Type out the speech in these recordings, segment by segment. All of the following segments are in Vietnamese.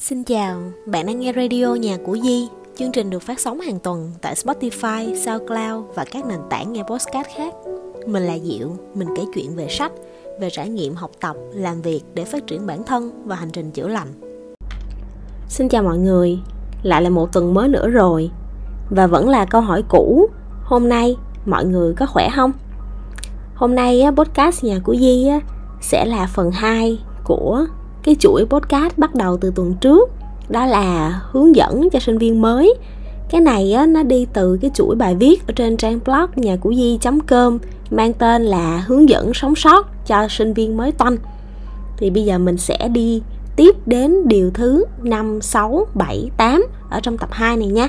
Xin chào, bạn đang nghe radio nhà của Di. Chương trình được phát sóng hàng tuần tại Spotify, SoundCloud và các nền tảng nghe podcast khác. Mình là Diệu, mình kể chuyện về sách, về trải nghiệm học tập, làm việc để phát triển bản thân và hành trình chữa lành. Xin chào mọi người, lại là một tuần mới nữa rồi. Và vẫn là câu hỏi cũ, hôm nay mọi người có khỏe không? Hôm nay podcast nhà của Di sẽ là phần 2 của cái chuỗi podcast bắt đầu từ tuần trước đó là hướng dẫn cho sinh viên mới. Cái này á, nó đi từ cái chuỗi bài viết ở trên trang blog nhà của di com mang tên là hướng dẫn sống sót cho sinh viên mới toanh thì bây giờ mình sẽ đi tiếp đến điều thứ 5, 6, 7, 8 ở trong tập 2 này nha.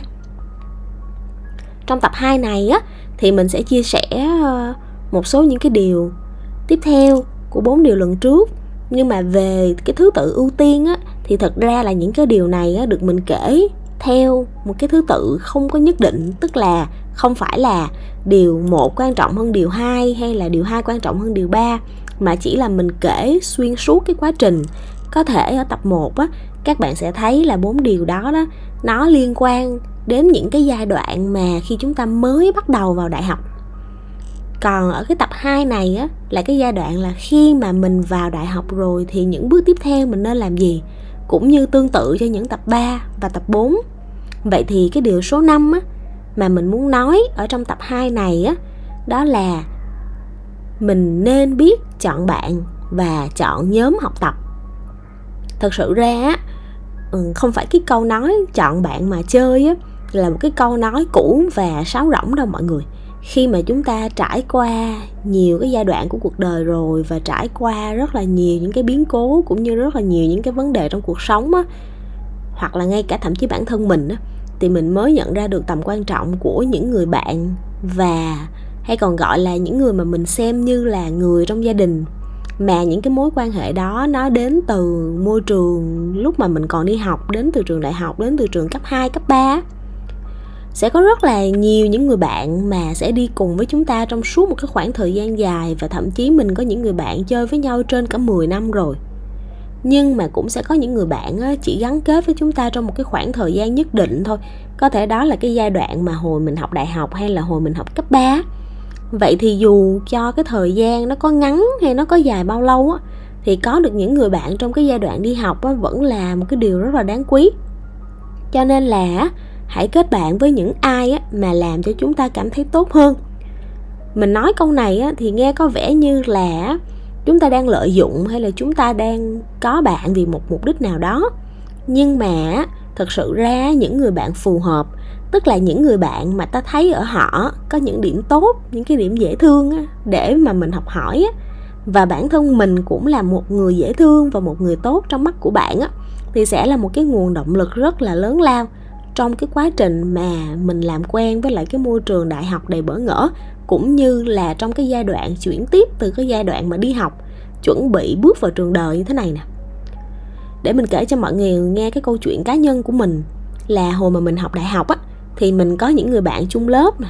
Trong tập 2 này á thì mình sẽ chia sẻ ờ, một số những cái điều tiếp theo của bốn điều lần trước nhưng mà về cái thứ tự ưu tiên á thì thật ra là những cái điều này á, được mình kể theo một cái thứ tự không có nhất định. Tức là không phải là điều một quan trọng hơn điều hai hay là điều hai quan trọng hơn điều ba mà chỉ là mình kể xuyên suốt cái quá trình. Có thể ở tập 1 á các bạn sẽ thấy là bốn điều đó đó nó liên quan đến những cái giai đoạn mà khi chúng ta mới bắt đầu vào đại học còn ở cái tập 2 này á, là cái giai đoạn là khi mà mình vào đại học rồi thì những bước tiếp theo mình nên làm gì? Cũng như tương tự cho những tập 3 và tập 4 vậy thì cái điều số 5 á, mà mình muốn nói ở trong tập 2 này á, đó là mình nên biết chọn bạn và chọn nhóm học tập. Thật sự ra á ừ, không phải cái câu nói chọn bạn mà chơi á, là một cái câu nói cũ và sáo rỗng đâu mọi người khi mà chúng ta trải qua nhiều cái giai đoạn của cuộc đời rồi và trải qua rất là nhiều những cái biến cố cũng như rất là nhiều những cái vấn đề trong cuộc sống á hoặc là ngay cả thậm chí bản thân mình á thì mình mới nhận ra được tầm quan trọng của những người bạn và hay còn gọi là những người mà mình xem như là người trong gia đình. Mà những cái mối quan hệ đó nó đến từ môi trường lúc mà mình còn đi học đến từ trường đại học đến từ trường cấp 2, cấp 3 sẽ có rất là nhiều những người bạn mà sẽ đi cùng với chúng ta trong suốt một cái khoảng thời gian dài và thậm chí mình có những người bạn chơi với nhau trên cả 10 năm rồi. Nhưng mà cũng sẽ có những người bạn chỉ gắn kết với chúng ta trong một cái khoảng thời gian nhất định thôi. Có thể đó là cái giai đoạn mà hồi mình học đại học hay là hồi mình học cấp 3 vậy thì dù cho cái thời gian nó có ngắn hay nó có dài bao lâu á thì có được những người bạn trong cái giai đoạn đi học á, vẫn là một cái điều rất là đáng quý. Cho nên là hãy kết bạn với những ai mà làm cho chúng ta cảm thấy tốt hơn. Mình nói câu này thì nghe có vẻ như là chúng ta đang lợi dụng hay là chúng ta đang có bạn vì một mục đích nào đó. Nhưng mà thật sự ra những người bạn phù hợp, tức là những người bạn mà ta thấy ở họ có những điểm tốt, những cái điểm dễ thương để mà mình học hỏi và bản thân mình cũng là một người dễ thương và một người tốt trong mắt của bạn thì sẽ là một cái nguồn động lực rất là lớn lao trong cái quá trình mà mình làm quen với lại cái môi trường đại học đầy bỡ ngỡ, cũng như là trong cái giai đoạn chuyển tiếp từ cái giai đoạn mà đi học, chuẩn bị bước vào trường đời như thế này nè. Để mình kể cho mọi người nghe cái câu chuyện cá nhân của mình, là hồi mà mình học đại học á, thì mình có những người bạn chung lớp nè,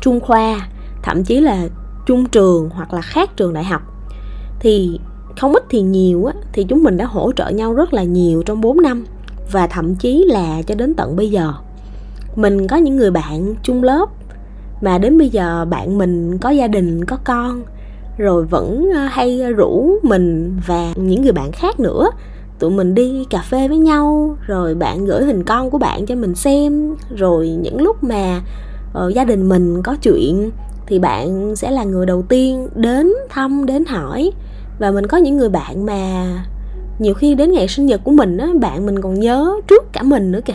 trung khoa, thậm chí là chung trường hoặc là khác trường đại học. Thì không ít thì nhiều á, thì chúng mình đã hỗ trợ nhau rất là nhiều trong 4 năm và thậm chí là cho đến tận bây giờ. Mình có những người bạn chung lớp mà đến bây giờ bạn mình có gia đình có con rồi vẫn ờ, hay rủ mình và những người bạn khác nữa. Tụi mình đi cà phê với nhau rồi bạn gửi hình con của bạn cho mình xem. Rồi những lúc mà uh, gia đình mình có chuyện thì bạn sẽ là người đầu tiên đến thăm đến hỏi. Và mình có những người bạn mà nhiều khi đến ngày sinh nhật của mình á, bạn mình còn nhớ trước cả mình nữa kìa.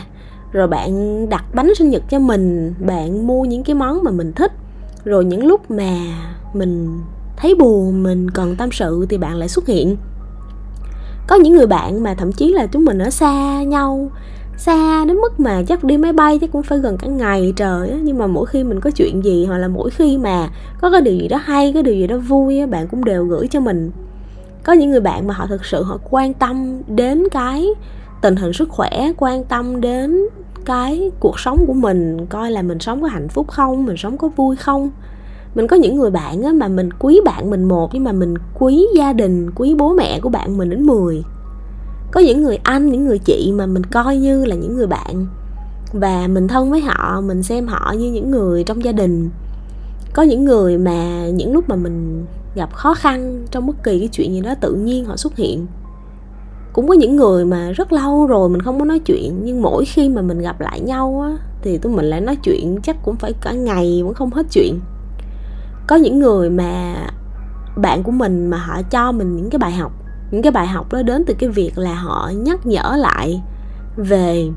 Rồi bạn đặt bánh sinh nhật cho mình, bạn mua những cái món mà mình thích. Rồi những lúc mà mình thấy buồn, mình cần tâm sự thì bạn lại xuất hiện. Có những người bạn mà thậm chí là chúng mình ở xa nhau, xa đến mức mà chắc đi máy bay chắc cũng phải gần cả ngày trời á. Nhưng mà mỗi khi mình có chuyện gì hoặc là mỗi khi mà có cái điều gì đó hay, cái điều gì đó vui á, bạn cũng đều gửi cho mình có những người bạn mà họ thực sự họ quan tâm đến cái tình hình sức khỏe quan tâm đến cái cuộc sống của mình coi là mình sống có hạnh phúc không mình sống có vui không. Mình có những người bạn á, mà mình quý bạn mình một nhưng mà mình quý gia đình quý bố mẹ của bạn mình đến 10 có những người anh những người chị mà mình coi như là những người bạn và mình thân với họ mình xem họ như những người trong gia đình. Có những người mà những lúc mà mình gặp khó khăn trong bất kỳ cái chuyện gì đó tự nhiên họ xuất hiện. Cũng có những người mà rất lâu rồi mình không có nói chuyện, nhưng mỗi khi mà mình gặp lại nhau á, thì tụi mình lại nói chuyện chắc cũng phải cả ngày vẫn không hết chuyện. Có những người mà bạn của mình mà họ cho mình những cái bài học, những cái bài học đó đến từ cái việc là họ nhắc nhở lại về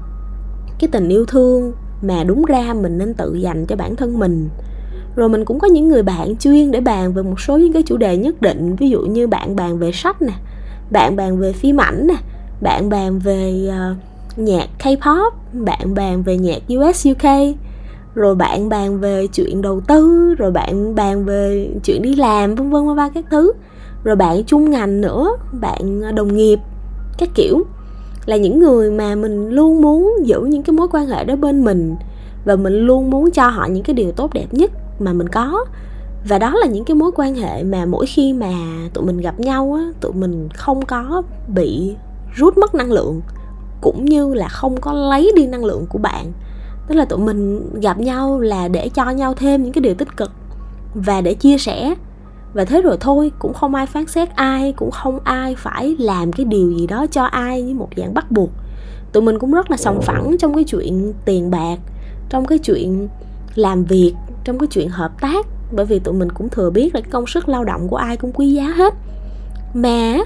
cái tình yêu thương mà đúng ra mình nên tự dành cho bản thân mình rồi mình cũng có những người bạn chuyên để bàn về một số những cái chủ đề nhất định. Ví dụ như bạn bàn về sách nè bạn bàn về phim ảnh nè bạn bàn về uh, nhạc K-pop bạn bàn về nhạc US UK rồi bạn bàn về chuyện đầu tư rồi bạn bàn về chuyện đi làm vân vân ba các thứ. Rồi bạn chung ngành nữa bạn ờ, đồng nghiệp các kiểu. Là những người mà mình luôn muốn giữ những cái mối quan hệ đó bên mình và mình luôn muốn cho họ những cái điều tốt đẹp nhất mà mình có. Và đó là những cái mối quan hệ mà mỗi khi mà tụi mình gặp nhau á, tụi mình không có bị rút mất năng lượng, cũng như là không có lấy đi năng lượng của bạn. Tức là tụi mình gặp nhau là để cho nhau thêm những cái điều tích cực và để chia sẻ. Và thế rồi thôi, cũng không ai phán xét ai, cũng không ai phải làm cái điều gì đó cho ai như một dạng bắt buộc. Tụi mình cũng rất là sòng phẳng trong cái chuyện tiền bạc, trong cái chuyện làm việc trong cái chuyện hợp tác bởi vì tụi mình cũng thừa biết là công sức lao động của ai cũng quý giá hết. Mà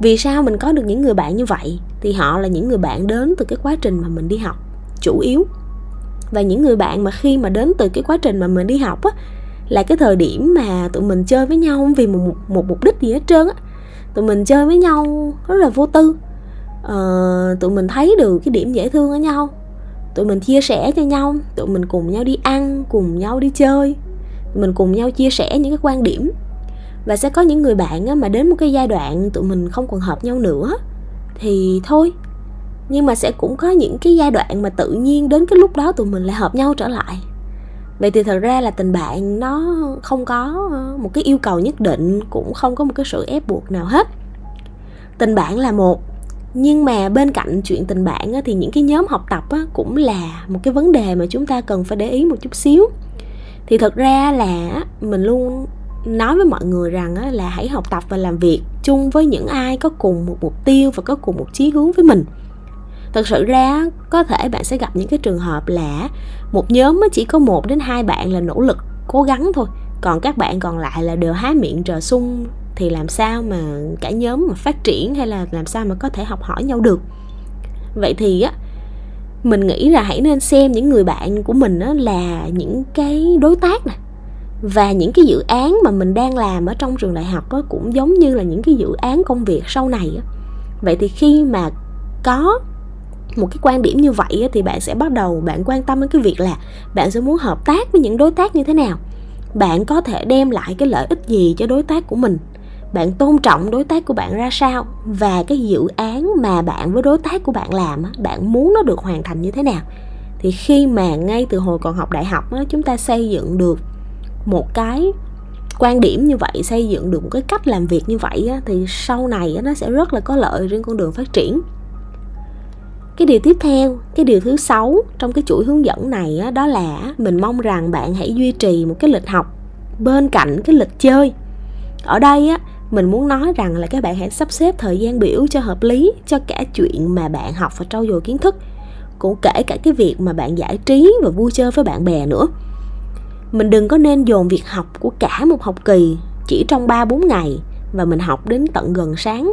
vì sao mình có được những người bạn như vậy thì họ là những người bạn đến từ cái quá trình mà mình đi học chủ yếu. Và những người bạn mà khi mà đến từ cái quá trình mà mình đi học á là cái thời điểm mà tụi mình chơi với nhau vì vì một, một mục đích gì hết trơn á. Tụi mình chơi với nhau rất là vô tư. Ờ, tụi mình thấy được cái điểm dễ thương ở nhau tụi mình chia sẻ cho nhau. Tụi mình cùng nhau đi ăn, cùng nhau đi chơi. Tụi mình cùng nhau chia sẻ những cái quan điểm. Và sẽ có những người bạn mà đến một cái giai đoạn tụi mình không còn hợp nhau nữa, thì thôi. Nhưng mà sẽ cũng có những cái giai đoạn mà tự nhiên đến cái lúc đó tụi mình lại hợp nhau trở lại. Vậy thì thật ra là tình bạn nó không có ờ, một cái yêu cầu nhất định, cũng không có một cái sự ép buộc nào hết. Tình bạn là một nhưng mà bên cạnh chuyện tình bạn á, thì những cái nhóm học tập á, cũng là một cái vấn đề mà chúng ta cần phải để ý một chút xíu. Thì thật ra là mình luôn nói với mọi người rằng á, là hãy học tập và làm việc chung với những ai có cùng một mục tiêu và có cùng một chí hướng với mình. Thật sự ra có thể bạn sẽ gặp những cái trường hợp là một nhóm chỉ có một đến hai bạn là nỗ lực cố gắng thôi còn các bạn còn lại là đều há miệng trờ sung thì làm sao mà cả nhóm mà phát triển hay là làm sao mà có thể học hỏi nhau được? Vậy thì á mình nghĩ là hãy nên xem những người bạn của mình á là những cái đối tác nè. Và những cái dự án mà mình đang làm ở trong trường đại học á, cũng giống như là những cái dự án công việc sau này á. vậy thì khi mà có một cái quan điểm như vậy á, thì bạn sẽ bắt đầu bạn quan tâm đến cái việc là bạn sẽ muốn hợp tác với những đối tác như thế nào? Bạn có thể đem lại cái lợi ích gì cho đối tác của mình? Bạn tôn trọng đối tác của bạn ra sao? Và cái dự án mà bạn với đối tác của bạn làm bạn muốn nó được hoàn thành như thế nào? Thì khi mà ngay từ hồi còn học đại học chúng ta xây dựng được một cái quan điểm như vậy, xây dựng được một cái cách làm việc như vậy thì sau này nó sẽ rất là có lợi trên con đường phát triển. Cái điều tiếp theo, cái điều thứ sáu trong cái chuỗi hướng dẫn này đó là mình mong rằng bạn hãy duy trì một cái lịch học bên cạnh cái lịch chơi. Ở đây á mình muốn nói rằng là các bạn hãy sắp xếp thời gian biểu cho hợp lý cho cả chuyện mà bạn học và trau dồi kiến thức cũng kể cả cái việc mà bạn giải trí và vui chơi với bạn bè nữa. Mình đừng có nên dồn việc học của cả một học kỳ chỉ trong 3-4 ngày và mình học đến tận gần sáng.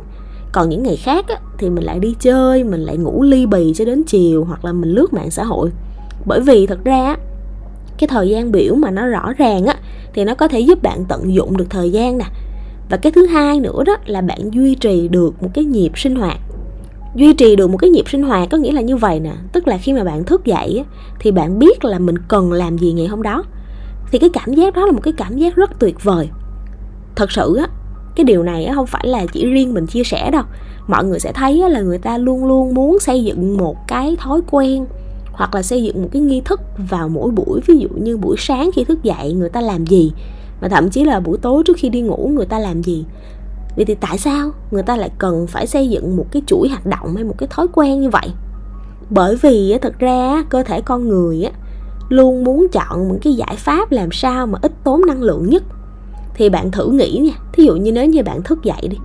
Còn những ngày khác á, thì mình lại đi chơi mình lại ngủ ly bì cho đến chiều hoặc là mình lướt mạng xã hội. Bởi vì thật ra cái thời gian biểu mà nó rõ ràng á thì nó có thể giúp bạn tận dụng được thời gian nè và cái thứ hai nữa đó là bạn duy trì được một cái nhịp sinh hoạt. Duy trì được một cái nhịp sinh hoạt có nghĩa là như vậy nè, tức là khi mà bạn thức dậy thì bạn biết là mình cần làm gì ngày hôm đó. Thì cái cảm giác đó là một cái cảm giác rất tuyệt vời. Thật sự á, cái điều này không phải là chỉ riêng mình chia sẻ đâu. Mọi người sẽ thấy là người ta luôn luôn muốn xây dựng một cái thói quen hoặc là xây dựng một cái nghi thức vào mỗi buổi. Ví dụ như buổi sáng khi thức dậy người ta làm gì mà thậm chí là buổi tối trước khi đi ngủ người ta làm gì? Vậy thì tại sao người ta lại cần phải xây dựng một cái chuỗi hoạt động hay một cái thói quen như vậy? Bởi vì thật ra cơ thể con người luôn muốn chọn những cái giải pháp làm sao mà ít tốn năng lượng nhất. Thì bạn thử nghĩ nha, thí dụ như nếu như bạn thức dậy đi,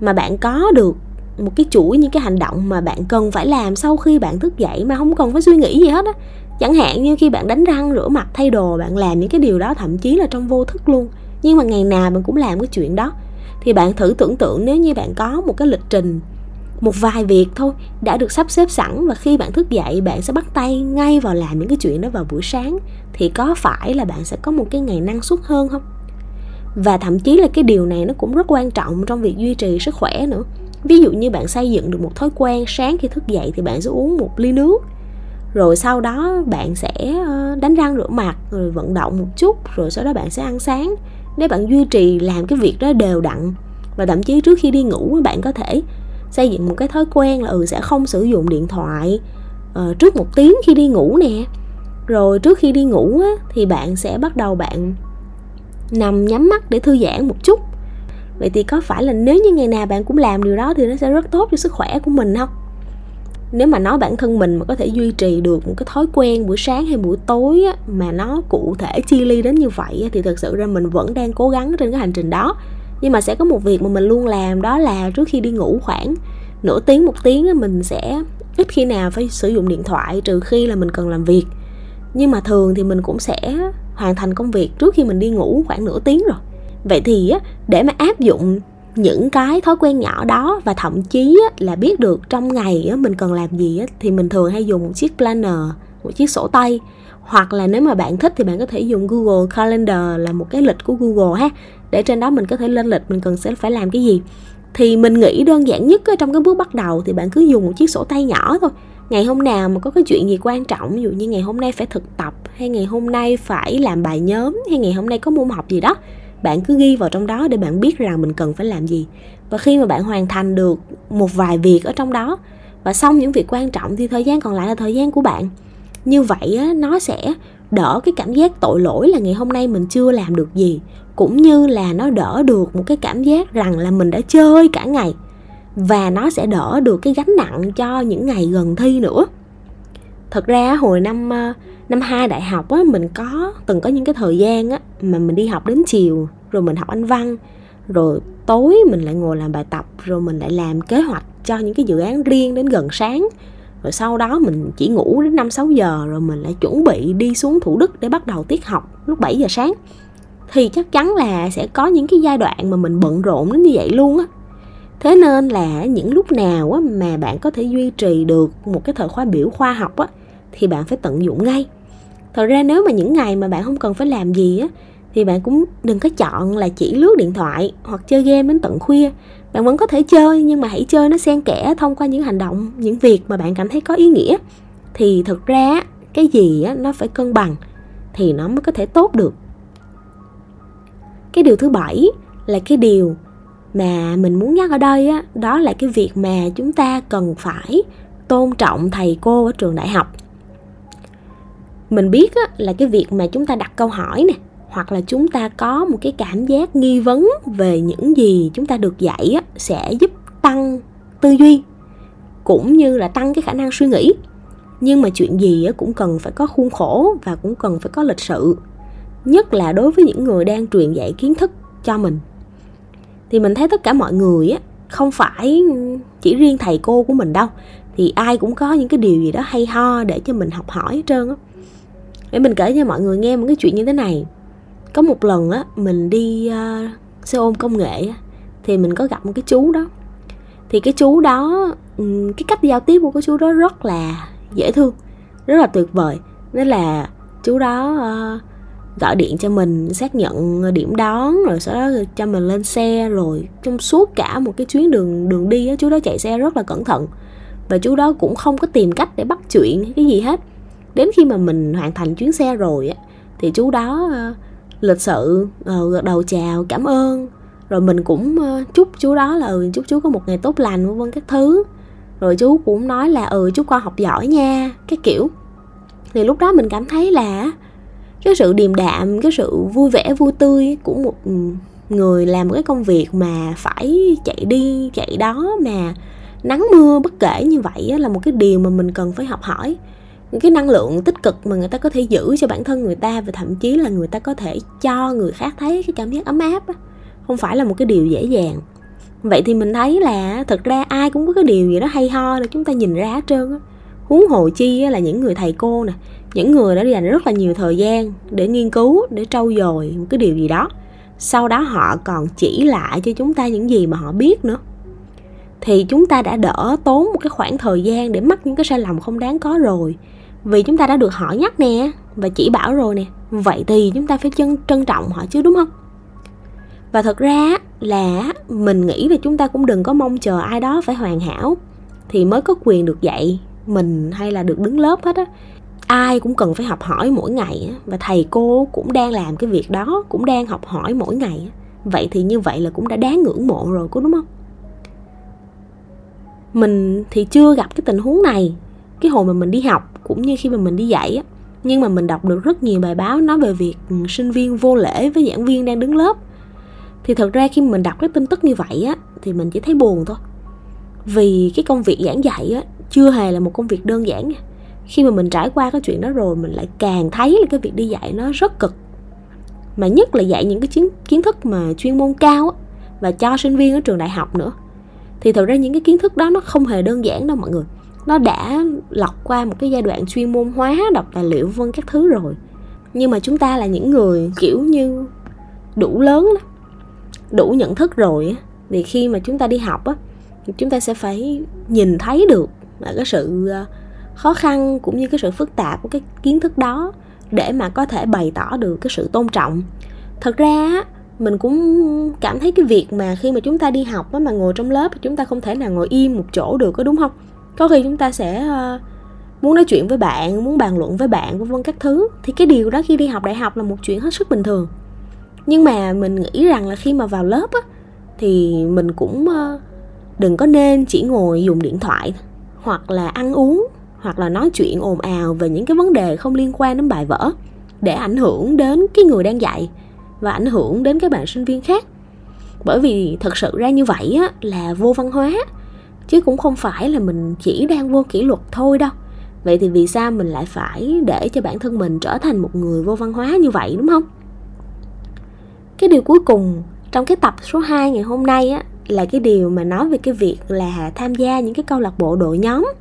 mà bạn có được một cái chuỗi, những cái hành động mà bạn cần phải làm sau khi bạn thức dậy mà không cần phải suy nghĩ gì hết á. Chẳng hạn như khi bạn đánh răng, rửa mặt, thay đồ, bạn làm những cái điều đó thậm chí là trong vô thức luôn. Nhưng mà ngày nào bạn cũng làm cái chuyện đó. Thì bạn thử tưởng tượng nếu như bạn có một cái lịch trình, một vài việc thôi đã được sắp xếp sẵn và khi bạn thức dậy, bạn sẽ bắt tay ngay vào làm những cái chuyện đó vào buổi sáng, thì có phải là bạn sẽ có một cái ngày năng suất hơn không? Và thậm chí là cái điều này nó cũng rất quan trọng trong việc duy trì sức khỏe nữa ví dụ như bạn xây dựng được một thói quen sáng khi thức dậy thì bạn sẽ uống một ly nước. Rồi sau đó bạn sẽ ờ, đánh răng rửa mặt rồi vận động một chút rồi sau đó bạn sẽ ăn sáng. Nếu bạn duy trì làm cái việc đó đều đặn và thậm chí trước khi đi ngủ bạn có thể xây dựng một cái thói quen là ừ sẽ không sử dụng điện thoại uh, trước một tiếng khi đi ngủ nè. Rồi trước khi đi ngủ á, thì bạn sẽ bắt đầu bạn nằm nhắm mắt để thư giãn một chút vậy thì có phải là nếu như ngày nào bạn cũng làm điều đó thì nó sẽ rất tốt cho sức khỏe của mình không? Nếu mà nói bản thân mình mà có thể duy trì được một cái thói quen buổi sáng hay buổi tối á, mà nó cụ thể chi ly đến như vậy á, thì thực sự ra mình vẫn đang cố gắng trên cái hành trình đó. Nhưng mà sẽ có một việc mà mình luôn làm đó là trước khi đi ngủ khoảng nửa tiếng một tiếng á, mình sẽ ít khi nào phải sử dụng điện thoại trừ khi là mình cần làm việc. Nhưng mà thường thì mình cũng sẽ hoàn thành công việc trước khi mình đi ngủ khoảng nửa tiếng rồi vậy thì á, để mà áp dụng những cái thói quen nhỏ đó và thậm chí á, là biết được trong ngày á, mình cần làm gì á, thì mình thường hay dùng một chiếc planner một chiếc sổ tay. Hoặc là nếu mà bạn thích thì bạn có thể dùng Google Calendar là một cái lịch của Google ha. Để trên đó mình có thể lên lịch mình cần sẽ phải làm cái gì. Thì mình nghĩ đơn giản nhất trong cái bước bắt đầu thì bạn cứ dùng một chiếc sổ tay nhỏ thôi. Ngày hôm nào mà có cái chuyện gì quan trọng ví dụ như ngày hôm nay phải thực tập hay ngày hôm nay phải làm bài nhóm hay ngày hôm nay có môn học gì đó bạn cứ ghi vào trong đó để bạn biết rằng mình cần phải làm gì. Và khi mà bạn hoàn thành được một vài việc ở trong đó và xong những việc quan trọng thì thời gian còn lại là thời gian của bạn. Như vậy á, nó sẽ đỡ cái cảm giác tội lỗi là ngày hôm nay mình chưa làm được gì cũng như là nó đỡ được một cái cảm giác rằng là mình đã chơi cả ngày và nó sẽ đỡ được cái gánh nặng cho những ngày gần thi nữa. Thật ra hồi năm ờ, năm hai đại học á, mình có, từng có những cái thời gian á, mà mình đi học đến chiều, rồi mình học anh văn, rồi tối mình lại ngồi làm bài tập, rồi mình lại làm kế hoạch cho những cái dự án riêng đến gần sáng rồi sau đó mình chỉ ngủ đến 5 6 giờ, rồi mình lại chuẩn bị đi xuống Thủ Đức để bắt đầu tiết học lúc 7 giờ sáng. Thì chắc chắn là sẽ có những cái giai đoạn mà mình bận rộn đến như vậy luôn á. Thế nên là những lúc nào á mà bạn có thể duy trì được một cái thời khóa biểu khoa học á thì bạn phải tận dụng ngay. Thật ra nếu mà những ngày mà bạn không cần phải làm gì á thì bạn cũng đừng có chọn là chỉ lướt điện thoại hoặc chơi game đến tận khuya. Bạn vẫn có thể chơi nhưng mà hãy chơi nó xen kẽ thông qua những hành động những việc mà bạn cảm thấy có ý nghĩa. Thì thực ra cái gì á, nó phải cân bằng thì nó mới có thể tốt được. Cái điều thứ bảy là cái điều mà mình muốn nhắc ở đây á, đó là cái việc mà chúng ta cần phải tôn trọng thầy cô ở trường đại học mình biết á, là cái việc mà chúng ta đặt câu hỏi nè hoặc là chúng ta có một cái cảm giác nghi vấn về những gì chúng ta được dạy á, sẽ giúp tăng tư duy cũng như là tăng cái khả năng suy nghĩ. Nhưng mà chuyện gì á, cũng cần phải có khuôn khổ và cũng cần phải có lịch sự nhất là đối với những người đang truyền dạy kiến thức cho mình. Thì mình thấy tất cả mọi người á không phải chỉ riêng thầy cô của mình đâu thì ai cũng có những cái điều gì đó hay ho để cho mình học hỏi hết trơn á để mình kể cho mọi người nghe một cái chuyện như thế này. Có một lần á mình đi uh, xe ôm công nghệ á, thì mình có gặp một cái chú đó. Thì cái chú đó ừ, cái cách giao tiếp của cái chú đó rất là dễ thương rất là tuyệt vời. Nên là chú đó uh, gọi điện cho mình xác nhận điểm đón rồi sau đó cho mình lên xe rồi trong suốt cả một cái chuyến đường đường đi á chú đó chạy xe rất là cẩn thận. Và chú đó cũng không có tìm cách để bắt chuyện cái gì hết đến khi mà mình hoàn thành chuyến xe rồi á thì chú đó uh, lịch sự uh, gật đầu chào cảm ơn. Rồi mình cũng uh, chúc chú đó là ừ, chúc chú có một ngày tốt lành vân vân các thứ. Rồi chú cũng nói là ừ chúc con học giỏi nha cái kiểu. Thì lúc đó mình cảm thấy là cái sự điềm đạm cái sự vui vẻ vui tươi của một ừ, người làm một cái công việc mà phải chạy đi chạy đó mà nắng mưa bất kể như vậy là một cái điều mà mình cần phải học hỏi những cái năng lượng tích cực mà người ta có thể giữ cho bản thân người ta và thậm chí là người ta có thể cho người khác thấy cái cảm giác ấm áp không phải là một cái điều dễ dàng. Vậy thì mình thấy là thực ra ai cũng có cái điều gì đó hay ho để chúng ta nhìn ra hết trơn á. Huống hồ chi là những người thầy cô nè, những người đã dành rất là nhiều thời gian để nghiên cứu, để trau dồi một cái điều gì đó. Sau đó họ còn chỉ lại cho chúng ta những gì mà họ biết nữa. Thì chúng ta đã đỡ tốn một cái khoảng thời gian để mắc những cái sai lầm không đáng có rồi vì chúng ta đã được hỏi nhắc nè, và chỉ bảo rồi nè. Vậy thì chúng ta phải trân trân trọng họ chứ, đúng không? Và thật ra là mình nghĩ là chúng ta cũng đừng có mong chờ ai đó phải hoàn hảo thì mới có quyền được dạy mình hay là được đứng lớp hết á. Ai cũng cần phải học hỏi mỗi ngày và thầy cô cũng đang làm cái việc đó, cũng đang học hỏi mỗi ngày vậy thì như vậy là cũng đã đáng ngưỡng mộ rồi, có đúng không? Mình thì chưa gặp cái tình huống này, cái hồi mà mình đi học cũng như khi mà mình đi dạy á. Nhưng mà mình đọc được rất nhiều bài báo nói về việc ừ, sinh viên vô lễ với giảng viên đang đứng lớp. Thì thật ra khi mình đọc cái tin tức như vậy á thì mình chỉ thấy buồn thôi. Vì cái công việc giảng dạy á chưa hề là một công việc đơn giản khi mà mình trải qua cái chuyện đó rồi mình lại càng thấy là cái việc đi dạy nó rất cực. Mà nhất là dạy những cái kiến, kiến thức mà chuyên môn cao á, và cho sinh viên ở trường đại học nữa. Thì thật ra những cái kiến thức đó nó không hề đơn giản đâu mọi người nó đã lọc qua một cái giai đoạn chuyên môn hóa, đọc tài liệu, vân các thứ rồi. Nhưng mà chúng ta là những người kiểu như đủ lớn đó, đủ nhận thức rồi thì khi mà chúng ta đi học á, chúng ta sẽ phải nhìn thấy được là cái sự ờ, khó khăn cũng như cái sự phức tạp của cái kiến thức đó để mà có thể bày tỏ được cái sự tôn trọng. Thật ra mình cũng cảm thấy cái việc mà khi mà chúng ta đi học mà ngồi trong lớp chúng ta không thể nào ngồi im một chỗ được, có đúng không? Có khi chúng ta sẽ ờ, muốn nói chuyện với bạn muốn bàn luận với bạn vân vân các thứ. Thì cái điều đó khi đi học đại học là một chuyện hết sức bình thường. Nhưng mà mình nghĩ rằng là khi mà vào lớp á thì mình cũng ờ, đừng có nên chỉ ngồi dùng điện thoại hoặc là ăn uống hoặc là nói chuyện ồn ào về những cái vấn đề không liên quan đến bài vở để ảnh hưởng đến cái người đang dạy và ảnh hưởng đến các bạn sinh viên khác. Bởi vì thật sự ra như vậy á, là vô văn hóa chứ cũng không phải là mình chỉ đang vô kỷ luật thôi đâu. Vậy thì vì sao mình lại phải để cho bản thân mình trở thành một người vô văn hóa như vậy, đúng không? Cái điều cuối cùng trong cái tập số 2 ngày hôm nay á, là cái điều mà nói về cái việc là tham gia những cái câu lạc bộ đội nhóm.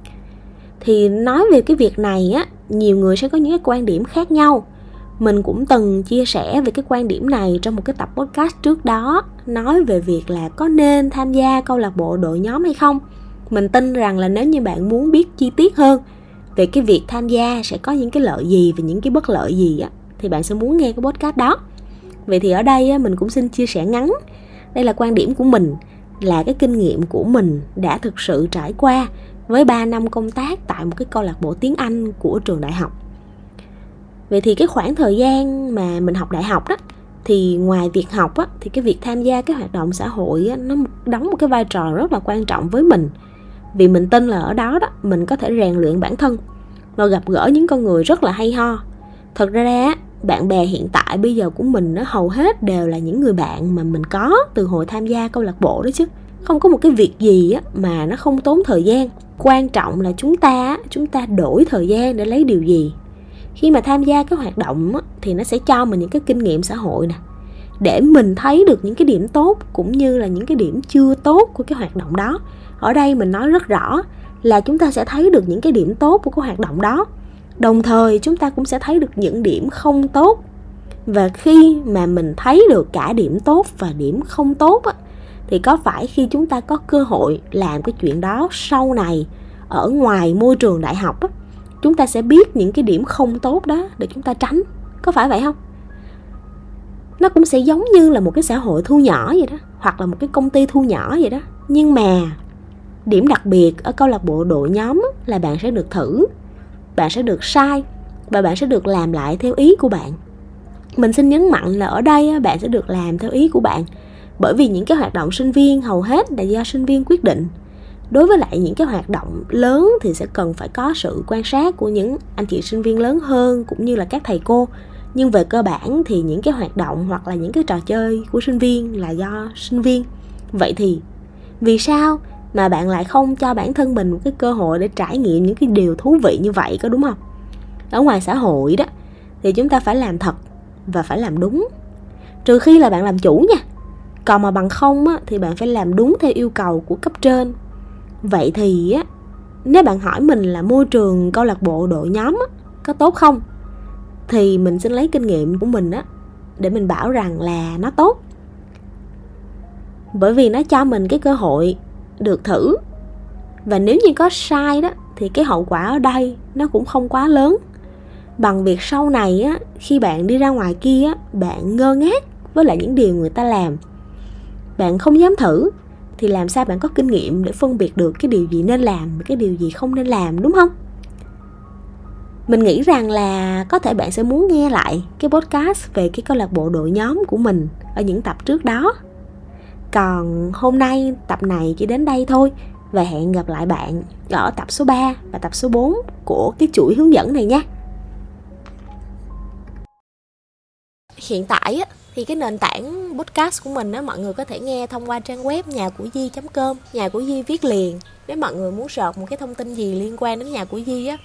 Thì nói về cái việc này á, nhiều người sẽ có những cái quan điểm khác nhau mình cũng từng chia sẻ về cái quan điểm này trong một cái tập podcast trước đó nói về việc là có nên tham gia câu lạc bộ đội nhóm hay không. Mình tin rằng là nếu như bạn muốn biết chi tiết hơn về cái việc tham gia sẽ có những cái lợi gì và những cái bất lợi gì á thì bạn sẽ muốn nghe cái podcast đó. Vậy thì ở đây á, mình cũng xin chia sẻ ngắn. Đây là quan điểm của mình là cái kinh nghiệm của mình đã thực sự trải qua với 3 năm công tác tại một cái câu lạc bộ tiếng Anh của trường đại học. Vậy thì cái khoảng thời gian mà mình học đại học đó thì ngoài việc học á, thì cái việc tham gia cái hoạt động xã hội á, nó đóng một cái vai trò rất là quan trọng với mình. Vì mình tin là ở đó đó mình có thể rèn luyện bản thân và gặp gỡ những con người rất là hay ho. Thật ra bạn bè hiện tại bây giờ của mình nó hầu hết đều là những người bạn mà mình có từ hồi tham gia câu lạc bộ đó chứ. Không có một cái việc gì á mà nó không tốn thời gian. Quan trọng là chúng ta chúng ta đổi thời gian để lấy điều gì khi mà tham gia cái hoạt động á, thì nó sẽ cho mình những cái kinh nghiệm xã hội nè để mình thấy được những cái điểm tốt cũng như là những cái điểm chưa tốt của cái hoạt động đó. Ở đây mình nói rất rõ là chúng ta sẽ thấy được những cái điểm tốt của cái hoạt động đó. Đồng thời chúng ta cũng sẽ thấy được những điểm không tốt. Và khi mà mình thấy được cả điểm tốt và điểm không tốt á, thì có phải khi chúng ta có cơ hội làm cái chuyện đó sau này ở ngoài môi trường đại học á, chúng ta sẽ biết những cái điểm không tốt đó để chúng ta tránh. Có phải vậy không? Nó cũng sẽ giống như là một cái xã hội thu nhỏ vậy đó, hoặc là một cái công ty thu nhỏ vậy đó. Nhưng mà điểm đặc biệt ở câu lạc bộ đội nhóm là bạn sẽ được thử, bạn sẽ được sai và bạn sẽ được làm lại theo ý của bạn. Mình xin nhấn mạnh là ở đây bạn sẽ được làm theo ý của bạn bởi vì những cái hoạt động sinh viên hầu hết là do sinh viên quyết định đối với lại những cái hoạt động lớn thì sẽ cần phải có sự quan sát của những anh chị sinh viên lớn hơn cũng như là các thầy cô. Nhưng về cơ bản thì những cái hoạt động hoặc là những cái trò chơi của sinh viên là do sinh viên. Vậy thì vì sao mà bạn lại không cho bản thân mình một cái cơ hội để trải nghiệm những cái điều thú vị như vậy có đúng không? Ở ngoài xã hội đó thì chúng ta phải làm thật và phải làm đúng. Trừ khi là bạn làm chủ nha. Còn mà bằng không á, thì bạn phải làm đúng theo yêu cầu của cấp trên vậy thì á nếu bạn hỏi mình là môi trường câu lạc bộ đội nhóm á, có tốt không thì mình xin lấy kinh nghiệm của mình á để mình bảo rằng là nó tốt. Bởi vì nó cho mình cái cơ hội được thử. Và nếu như có sai đó thì cái hậu quả ở đây nó cũng không quá lớn. Bằng việc sau này á khi bạn đi ra ngoài kia á bạn ngơ ngác với lại những điều người ta làm bạn không dám thử thì làm sao bạn có kinh nghiệm để phân biệt được cái điều gì nên làm và cái điều gì không nên làm, đúng không mình nghĩ rằng là có thể bạn sẽ muốn nghe lại cái podcast về cái câu lạc bộ đội nhóm của mình ở những tập trước đó còn hôm nay, tập này chỉ đến đây thôi và hẹn gặp lại bạn ở tập số 3 và tập số 4 của cái chuỗi hướng dẫn này nhé. Hiện tại á, thì cái nền tảng podcast của mình á mọi người có thể nghe thông qua trang web nhà của di com nhà của di viết liền. Nếu mọi người muốn search một cái thông tin gì liên quan đến nhà của di á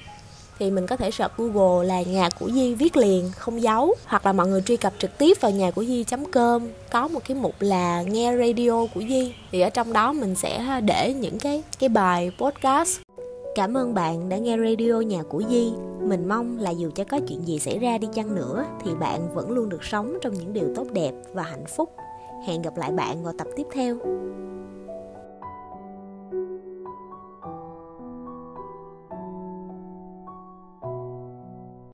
thì mình có thể search Google là nhà của Di viết liền không giấu. Hoặc là mọi người truy cập trực tiếp vào nhà của Di.com có một cái mục là nghe radio của Di. Thì ở trong đó mình sẽ để những cái cái bài podcast Cảm ơn bạn đã nghe radio nhà của Di. Mình mong là dù cho có chuyện gì xảy ra đi chăng nữa, thì bạn vẫn luôn được sống trong những điều tốt đẹp và hạnh phúc. Hẹn gặp lại bạn vào tập tiếp theo.